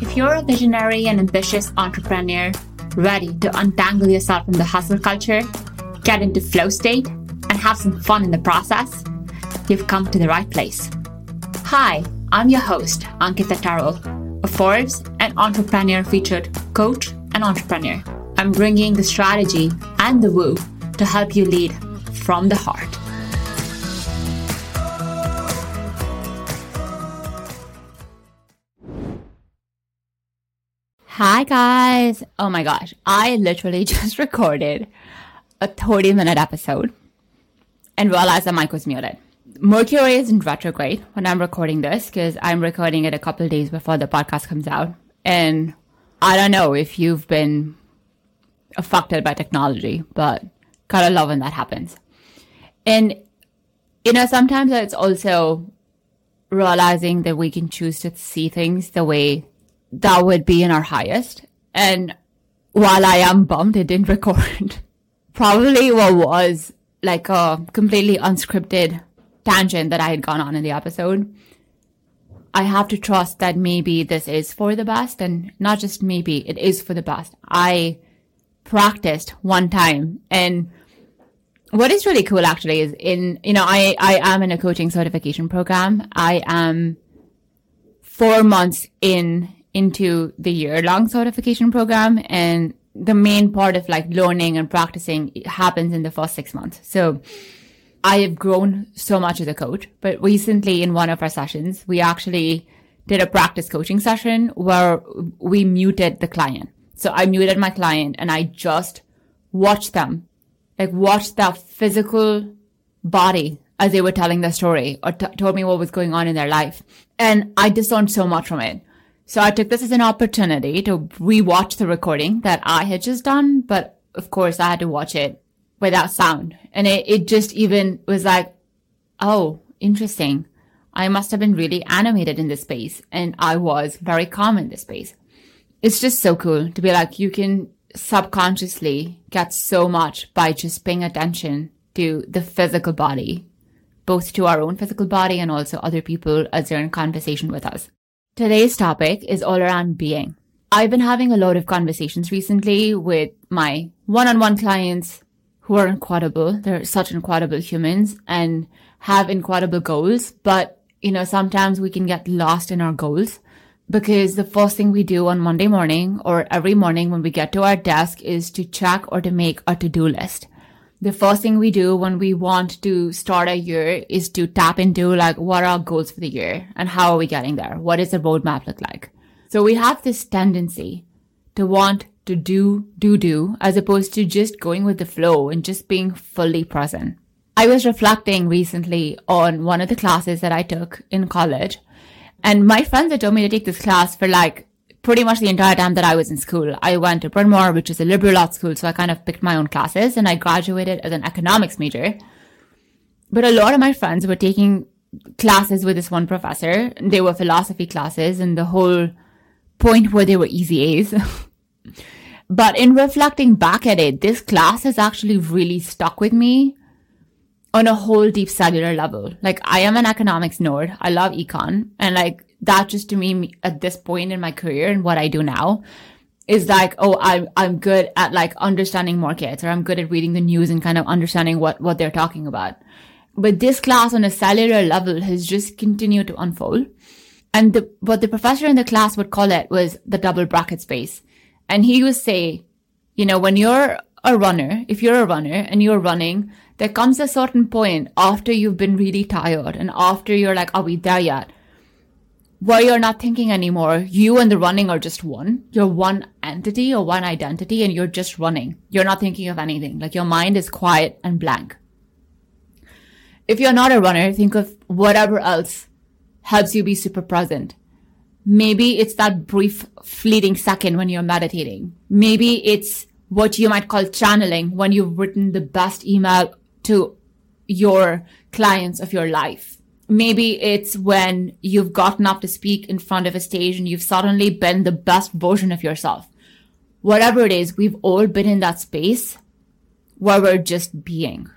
If you're a visionary and ambitious entrepreneur ready to untangle yourself from the hustle culture, get into flow state, and have some fun in the process, you've come to the right place. Hi, I'm your host, Ankita Terrell, a Forbes and entrepreneur featured coach and entrepreneur. I'm bringing the strategy and the woo to help you lead from the heart. Hi, guys. Oh my gosh. I literally just recorded a 30 minute episode and realized the mic was muted. Mercury is in retrograde when I'm recording this because I'm recording it a couple days before the podcast comes out. And I don't know if you've been affected by technology, but kind of love when that happens. And, you know, sometimes it's also realizing that we can choose to see things the way that would be in our highest. And while I am bummed it didn't record, probably what was like a completely unscripted tangent that I had gone on in the episode. I have to trust that maybe this is for the best and not just maybe it is for the best. I practiced one time and what is really cool actually is in, you know, I, I am in a coaching certification program. I am four months in into the year long certification program and the main part of like learning and practicing happens in the first six months. So I have grown so much as a coach, but recently in one of our sessions, we actually did a practice coaching session where we muted the client. So I muted my client and I just watched them, like watched their physical body as they were telling their story or t- told me what was going on in their life. And I discerned so much from it. So I took this as an opportunity to rewatch the recording that I had just done, but of course I had to watch it without sound. And it, it just even was like, oh, interesting. I must have been really animated in this space and I was very calm in this space. It's just so cool to be like, you can subconsciously get so much by just paying attention to the physical body, both to our own physical body and also other people as they're in conversation with us. Today's topic is all around being. I've been having a lot of conversations recently with my one-on-one clients who are incredible. They're such incredible humans and have incredible goals. But, you know, sometimes we can get lost in our goals because the first thing we do on Monday morning or every morning when we get to our desk is to check or to make a to-do list the first thing we do when we want to start a year is to tap into like what are our goals for the year and how are we getting there? What does the roadmap look like? So we have this tendency to want to do, do, do, as opposed to just going with the flow and just being fully present. I was reflecting recently on one of the classes that I took in college and my friends had told me to take this class for like pretty much the entire time that I was in school. I went to Bryn Mawr, which is a liberal arts school, so I kind of picked my own classes and I graduated as an economics major. But a lot of my friends were taking classes with this one professor. They were philosophy classes and the whole point where they were easy A's. but in reflecting back at it, this class has actually really stuck with me on a whole deep cellular level. Like I am an economics nerd. I love econ and like that just to me at this point in my career and what I do now is like, oh, I'm, I'm good at like understanding markets or I'm good at reading the news and kind of understanding what, what they're talking about. But this class on a cellular level has just continued to unfold. And the, what the professor in the class would call it was the double bracket space. And he would say, you know, when you're a runner, if you're a runner and you're running, there comes a certain point after you've been really tired and after you're like, are we there yet? Where you're not thinking anymore. You and the running are just one. You're one entity or one identity and you're just running. You're not thinking of anything. Like your mind is quiet and blank. If you're not a runner, think of whatever else helps you be super present. Maybe it's that brief fleeting second when you're meditating. Maybe it's what you might call channeling when you've written the best email to your clients of your life maybe it's when you've gotten up to speak in front of a stage and you've suddenly been the best version of yourself. Whatever it is, we've all been in that space where we're just being.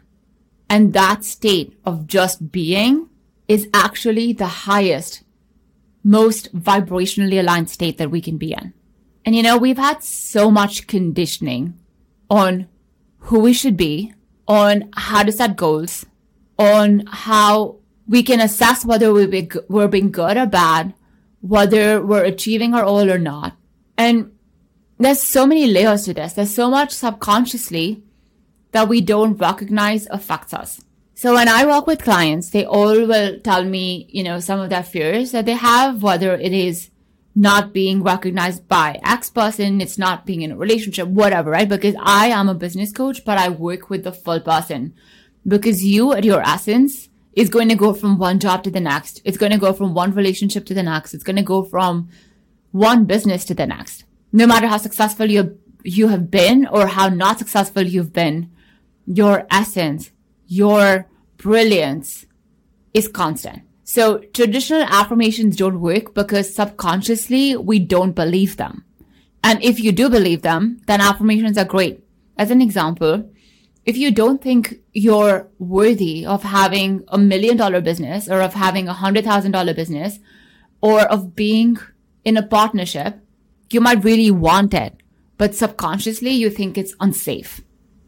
And that state of just being is actually the highest most vibrationally aligned state that we can be in. And you know, we've had so much conditioning on who we should be, on how to set goals, on how we can assess whether we're being good or bad, whether we're achieving our goal or not. And there's so many layers to this. There's so much subconsciously that we don't recognize affects us. So when I work with clients, they all will tell me, you know, some of their fears that they have, whether it is not being recognized by X person, it's not being in a relationship, whatever, right? Because I am a business coach, but I work with the full person. Because you at your essence is going to go from one job to the next. It's going to go from one relationship to the next. It's going to go from one business to the next. No matter how successful you, you have been or how not successful you've been, your essence, your brilliance is constant. So traditional affirmations don't work because subconsciously we don't believe them. And if you do believe them, then affirmations are great. As an example, if you don't think you're worthy of having a million dollar business or of having a hundred thousand dollar business or of being in a partnership, you might really want it, but subconsciously you think it's unsafe.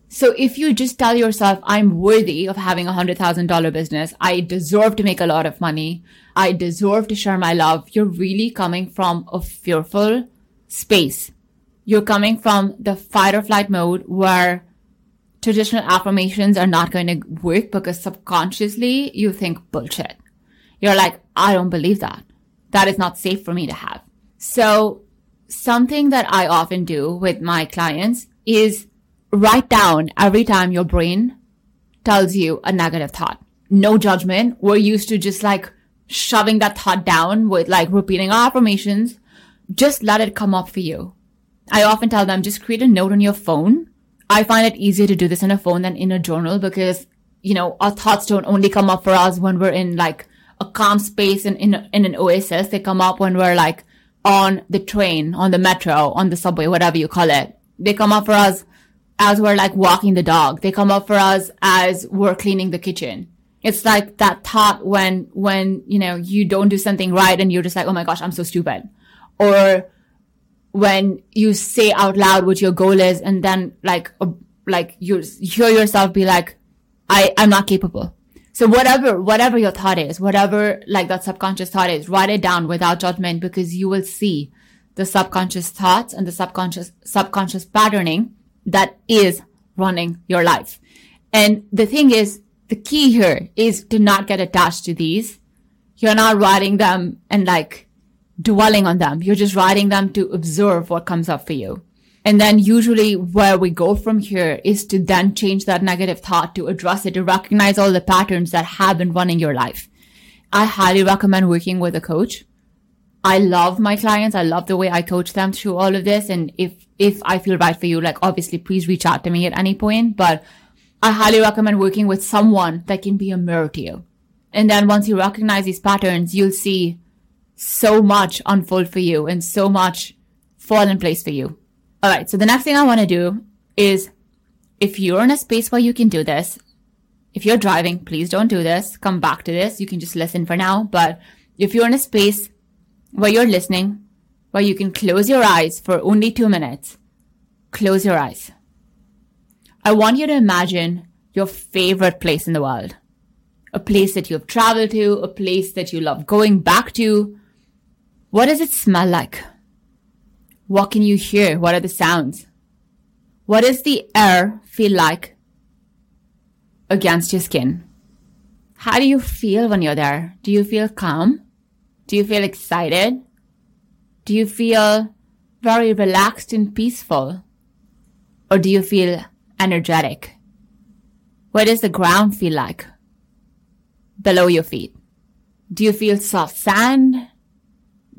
So if you just tell yourself, I'm worthy of having a hundred thousand dollar business. I deserve to make a lot of money. I deserve to share my love. You're really coming from a fearful space. You're coming from the fight or flight mode where traditional affirmations are not going to work because subconsciously you think bullshit. You're like, I don't believe that. That is not safe for me to have. So something that I often do with my clients is write down every time your brain tells you a negative thought. No judgment. We're used to just like shoving that thought down with like repeating affirmations. Just let it come up for you. I often tell them just create a note on your phone. I find it easier to do this in a phone than in a journal because, you know, our thoughts don't only come up for us when we're in like a calm space and in, in an oasis. They come up when we're like on the train, on the metro, on the subway, whatever you call it. They come up for us as we're like walking the dog. They come up for us as we're cleaning the kitchen. It's like that thought when, when, you know, you don't do something right and you're just like, oh my gosh, I'm so stupid. Or when you say out loud what your goal is and then like, like you hear yourself be like, I, I'm not capable. So whatever, whatever your thought is, whatever like that subconscious thought is, write it down without judgment because you will see the subconscious thoughts and the subconscious, subconscious patterning that is running your life. And the thing is, the key here is to not get attached to these. You're not writing them and like dwelling on them. You're just writing them to observe what comes up for you. And then usually where we go from here is to then change that negative thought to address it, to recognize all the patterns that have been running your life. I highly recommend working with a coach I love my clients. I love the way I coach them through all of this. And if, if I feel right for you, like obviously please reach out to me at any point, but I highly recommend working with someone that can be a mirror to you. And then once you recognize these patterns, you'll see so much unfold for you and so much fall in place for you. All right. So the next thing I want to do is if you're in a space where you can do this, if you're driving, please don't do this. Come back to this. You can just listen for now. But if you're in a space where you're listening, where you can close your eyes for only two minutes. Close your eyes. I want you to imagine your favorite place in the world. A place that you've traveled to, a place that you love going back to. What does it smell like? What can you hear? What are the sounds? What does the air feel like against your skin? How do you feel when you're there? Do you feel calm? Do you feel excited? Do you feel very relaxed and peaceful? Or do you feel energetic? What does the ground feel like below your feet? Do you feel soft sand?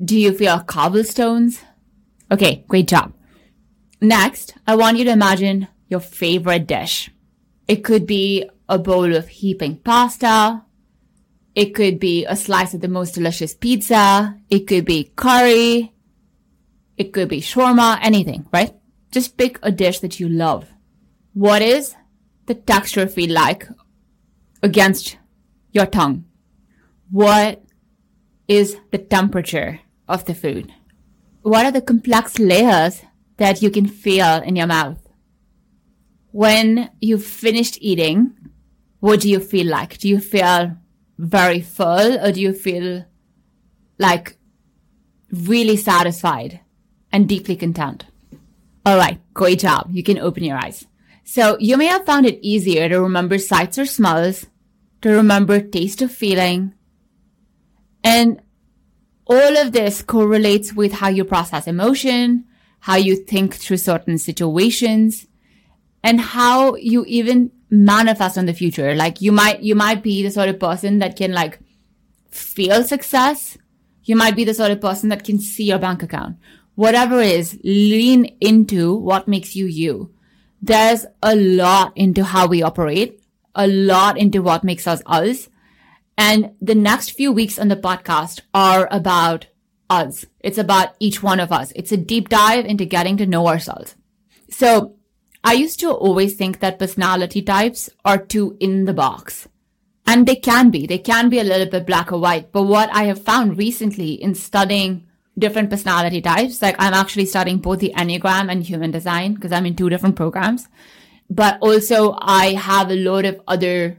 Do you feel cobblestones? Okay, great job. Next, I want you to imagine your favorite dish. It could be a bowl of heaping pasta, it could be a slice of the most delicious pizza. It could be curry. It could be shawarma, anything, right? Just pick a dish that you love. What is the texture feel like against your tongue? What is the temperature of the food. What are the complex layers that you can feel in your mouth? When you've finished eating, what do you feel like? Do you feel very full or do you feel like really satisfied and deeply content? All right, great job. You can open your eyes. So you may have found it easier to remember sights or smells, to remember taste or feeling. And all of this correlates with how you process emotion, how you think through certain situations, and how you even manifest on the future. Like you might, you might be the sort of person that can like feel success. You might be the sort of person that can see your bank account. Whatever is, lean into what makes you you there's a lot into how we operate, a lot into what makes us us. And the next few weeks on the podcast are about us. It's about each one of us. It's a deep dive into getting to know ourselves. So I used to always think that personality types are too in the box. And they can be. They can be a little bit black or white. But what I have found recently in studying different personality types. Like I'm actually studying both the Enneagram and human design because I'm in two different programs. But also I have a lot of other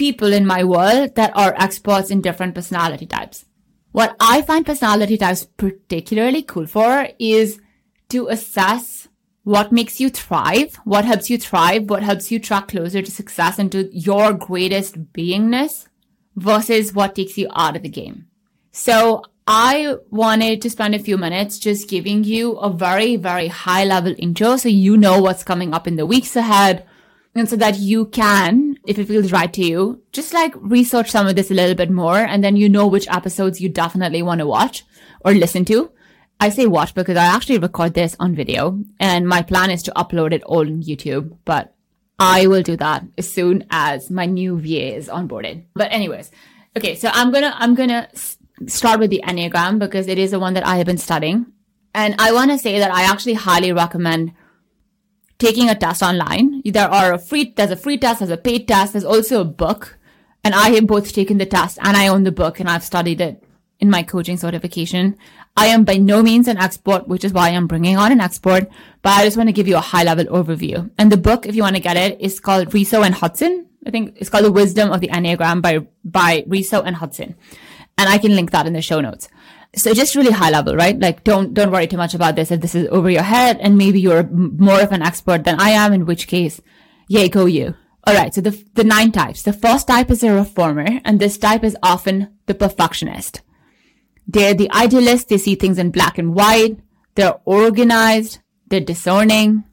people in my world that are experts in different personality types. What I find personality types particularly cool for is to assess what makes you thrive, what helps you thrive, what helps you track closer to success and to your greatest beingness versus what takes you out of the game. So I wanted to spend a few minutes just giving you a very, very high level intro so you know what's coming up in the weeks ahead. And so that you can, if it feels right to you, just like research some of this a little bit more and then you know which episodes you definitely want to watch or listen to. I say watch because I actually record this on video and my plan is to upload it all on YouTube, but I will do that as soon as my new VA is onboarded. But anyways, okay, so I'm gonna, I'm gonna start with the Enneagram because it is the one that I have been studying. And I want to say that I actually highly recommend taking a test online. There are a free, there's a free test, there's a paid test, there's also a book. And I have both taken the test and I own the book and I've studied it in my coaching certification. I am by no means an expert, which is why I'm bringing on an expert, but I just want to give you a high level overview. And the book, if you want to get it, is called Riso and Hudson. I think it's called The Wisdom of the Enneagram by, by Riso and Hudson and I can link that in the show notes. So just really high level, right? Like don't, don't worry too much about this if this is over your head and maybe you're more of an expert than I am, in which case, yay, go you. All right. So the, the nine types. The first type is a reformer and this type is often the perfectionist. They're the idealist. They see things in black and white. They're organized. They're discerning.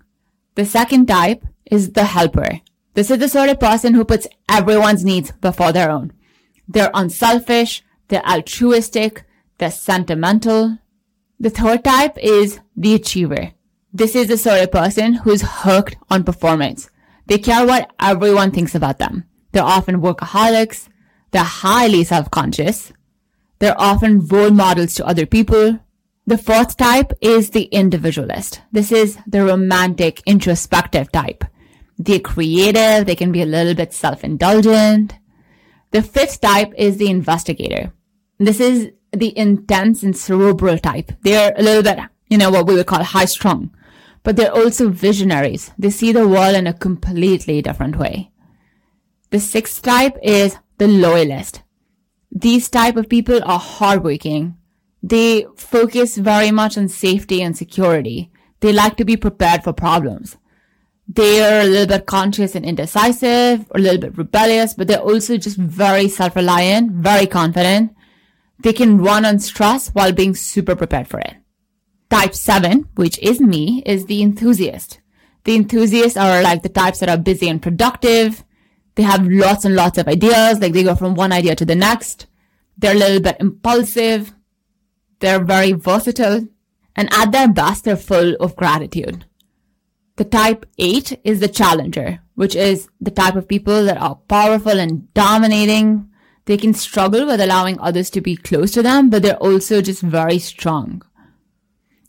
The second type is the helper. This is the sort of person who puts everyone's needs before their own. They're unselfish. They're altruistic. They're sentimental. The third type is the achiever. This is the sort of person who's hooked on performance. They care what everyone thinks about them. They're often workaholics. They're highly self-conscious. They're often role models to other people. The fourth type is the individualist. This is the romantic, introspective type. They're creative. They can be a little bit self-indulgent. The fifth type is the investigator. This is the intense and cerebral type. They're a little bit, you know, what we would call high strung, but they're also visionaries. They see the world in a completely different way. The sixth type is the loyalist. These type of people are hardworking. They focus very much on safety and security. They like to be prepared for problems. They're a little bit conscious and indecisive, a little bit rebellious, but they're also just very self-reliant, very confident, they can run on stress while being super prepared for it. Type 7, which is me, is the enthusiast. The enthusiasts are like the types that are busy and productive. They have lots and lots of ideas, like they go from one idea to the next. They're a little bit impulsive. They're very versatile. And at their best, they're full of gratitude. The type 8 is the challenger, which is the type of people that are powerful and dominating, they can struggle with allowing others to be close to them, but they're also just very strong.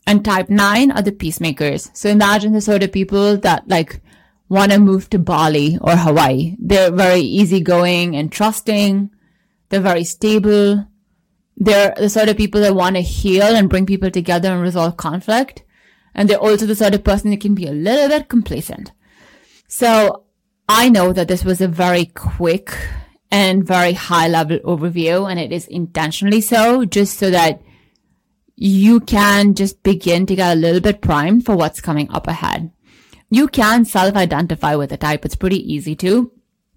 And type nine are the peacemakers. So imagine the sort of people that like want to move to Bali or Hawaii. They're very easygoing and trusting. They're very stable. They're the sort of people that want to heal and bring people together and resolve conflict. And they're also the sort of person that can be a little bit complacent. So I know that this was a very quick and very high level overview and it is intentionally so just so that you can just begin to get a little bit primed for what's coming up ahead. You can self-identify with a type. It's pretty easy to,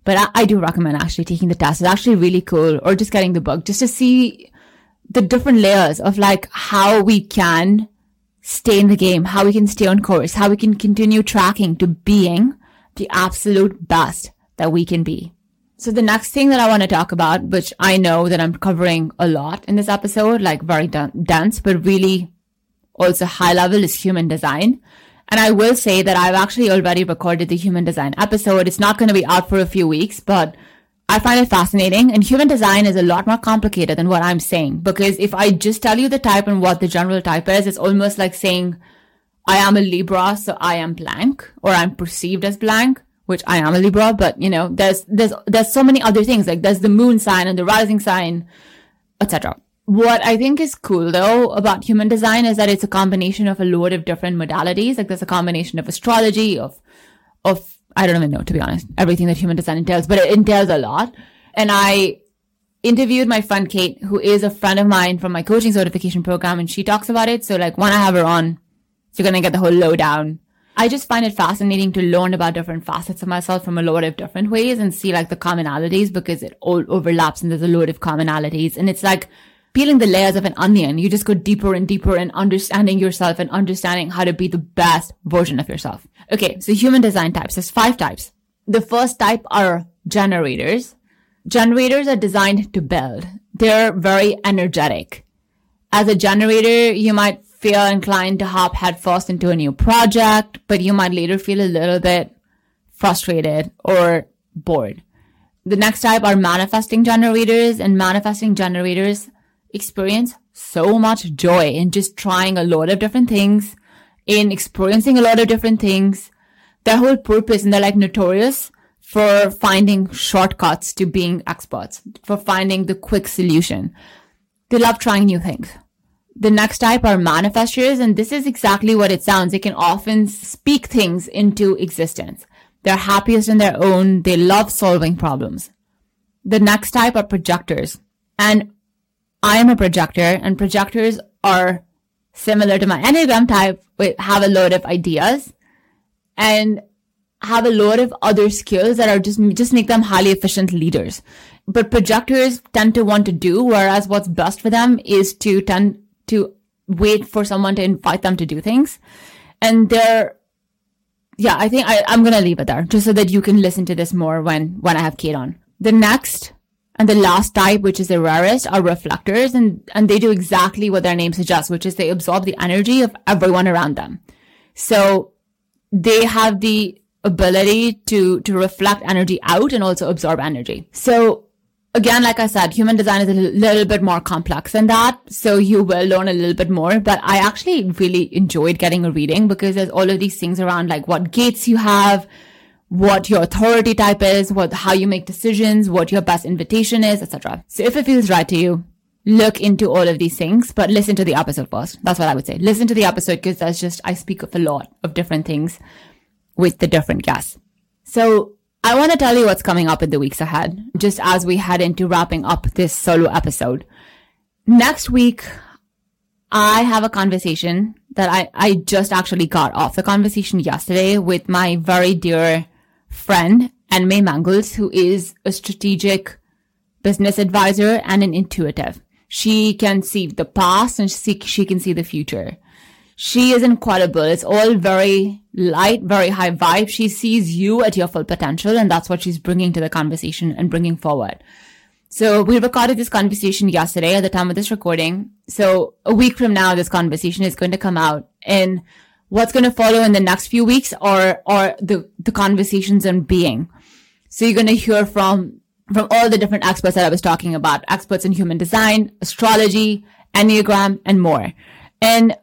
but I, I do recommend actually taking the test. It's actually really cool or just getting the book just to see the different layers of like how we can stay in the game, how we can stay on course, how we can continue tracking to being the absolute best that we can be. So the next thing that I want to talk about, which I know that I'm covering a lot in this episode, like very dense, but really also high level is human design. And I will say that I've actually already recorded the human design episode. It's not going to be out for a few weeks, but I find it fascinating. And human design is a lot more complicated than what I'm saying. Because if I just tell you the type and what the general type is, it's almost like saying, I am a Libra, so I am blank, or I'm perceived as blank, which I am a Libra, but you know, there's, there's, there's so many other things. Like there's the moon sign and the rising sign, etc. What I think is cool though about human design is that it's a combination of a load of different modalities. Like there's a combination of astrology, of, of, I don't even know, to be honest, everything that human design entails, but it entails a lot. And I interviewed my friend Kate, who is a friend of mine from my coaching certification program, and she talks about it. So like when I have her on, you're to get the whole lowdown. I just find it fascinating to learn about different facets of myself from a lot of different ways and see like the commonalities because it all overlaps and there's a lot of commonalities. And it's like peeling the layers of an onion. You just go deeper and deeper in understanding yourself and understanding how to be the best version of yourself. Okay. So human design types. There's five types. The first type are generators. Generators are designed to build. They're very energetic. As a generator, you might feel inclined to hop headfirst into a new project, but you might later feel a little bit frustrated or bored. The next type are manifesting generators and manifesting generators experience so much joy in just trying a lot of different things, in experiencing a lot of different things. Their whole purpose and they're like notorious for finding shortcuts to being experts, for finding the quick solution. They love trying new things. The next type are manifestors, and this is exactly what it sounds. They can often speak things into existence. They're happiest in their own. They love solving problems. The next type are projectors. And I am a projector, and projectors are similar to my Enneagram type, but have a lot of ideas and have a lot of other skills that are just, just make them highly efficient leaders. But projectors tend to want to do, whereas what's best for them is to tend to wait for someone to invite them to do things. And they're, yeah, I think I, I'm going to leave it there just so that you can listen to this more when, when I have Kate on. The next and the last type, which is the rarest, are reflectors and, and they do exactly what their name suggests, which is they absorb the energy of everyone around them. So they have the ability to, to reflect energy out and also absorb energy. So again, like I said, human design is a little bit more complex than that. So you will learn a little bit more, but I actually really enjoyed getting a reading because there's all of these things around like what gates you have, what your authority type is, what, how you make decisions, what your best invitation is, etc. So if it feels right to you, look into all of these things, but listen to the episode first. That's what I would say. Listen to the episode because that's just, I speak of a lot of different things with the different guests. So I want to tell you what's coming up in the weeks ahead, just as we head into wrapping up this solo episode. Next week, I have a conversation that I, I just actually got off the conversation yesterday with my very dear friend, and May Mangles, who is a strategic business advisor and an intuitive. She can see the past and she, she can see the future. She is incredible. It's all very light, very high vibe. She sees you at your full potential and that's what she's bringing to the conversation and bringing forward. So we recorded this conversation yesterday at the time of this recording. So a week from now, this conversation is going to come out and what's going to follow in the next few weeks are, are the, the conversations on being. So you're going to hear from, from all the different experts that I was talking about, experts in human design, astrology, Enneagram, and more. And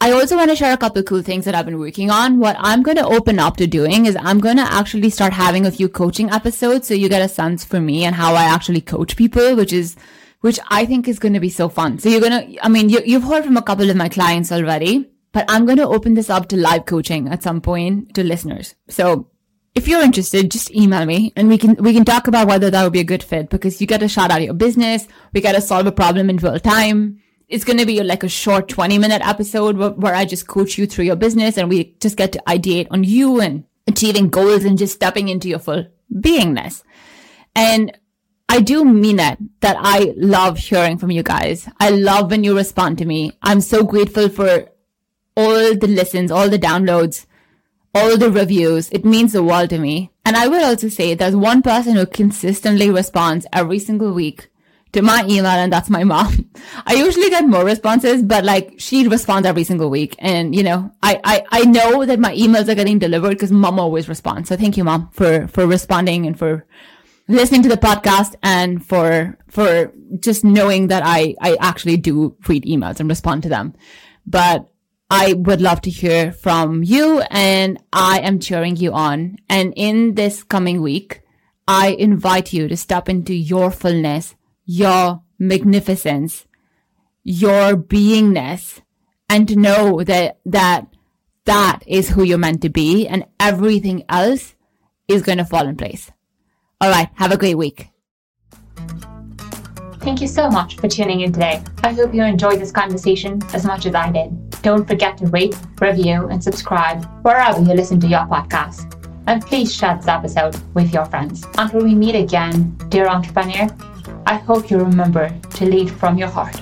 I also want to share a couple cool things that I've been working on. What I'm going to open up to doing is I'm going to actually start having a few coaching episodes so you get a sense for me and how I actually coach people, which is which I think is going to be so fun. So you're going to, I mean, you, you've heard from a couple of my clients already, but I'm going to open this up to live coaching at some point to listeners. So if you're interested, just email me and we can, we can talk about whether that would be a good fit because you get a shout out your business. We got to solve a problem in real time. It's going to be like a short 20 minute episode where, I just coach you through your business and we just get to ideate on you and achieving goals and just stepping into your full beingness. And I do mean that, that I love hearing from you guys. I love when you respond to me. I'm so grateful for all the listens, all the downloads, all the reviews. It means the world to me. And I will also say there's one person who consistently responds every single week to my email and that's my mom. I usually get more responses, but like she responds every single week. And you know, I, I, I know that my emails are getting delivered because mom always responds. So thank you, mom, for, for responding and for listening to the podcast and for, for just knowing that I, I actually do read emails and respond to them. But I would love to hear from you and I am cheering you on. And in this coming week, I invite you to step into your fullness, your magnificence, your beingness and to know that, that that is who you're meant to be and everything else is going to fall in place. All right. Have a great week. Thank you so much for tuning in today. I hope you enjoyed this conversation as much as I did. Don't forget to rate, review, and subscribe wherever you listen to your podcast. And please share this episode with your friends. Until we meet again, dear entrepreneur, I hope you remember to lead from your heart.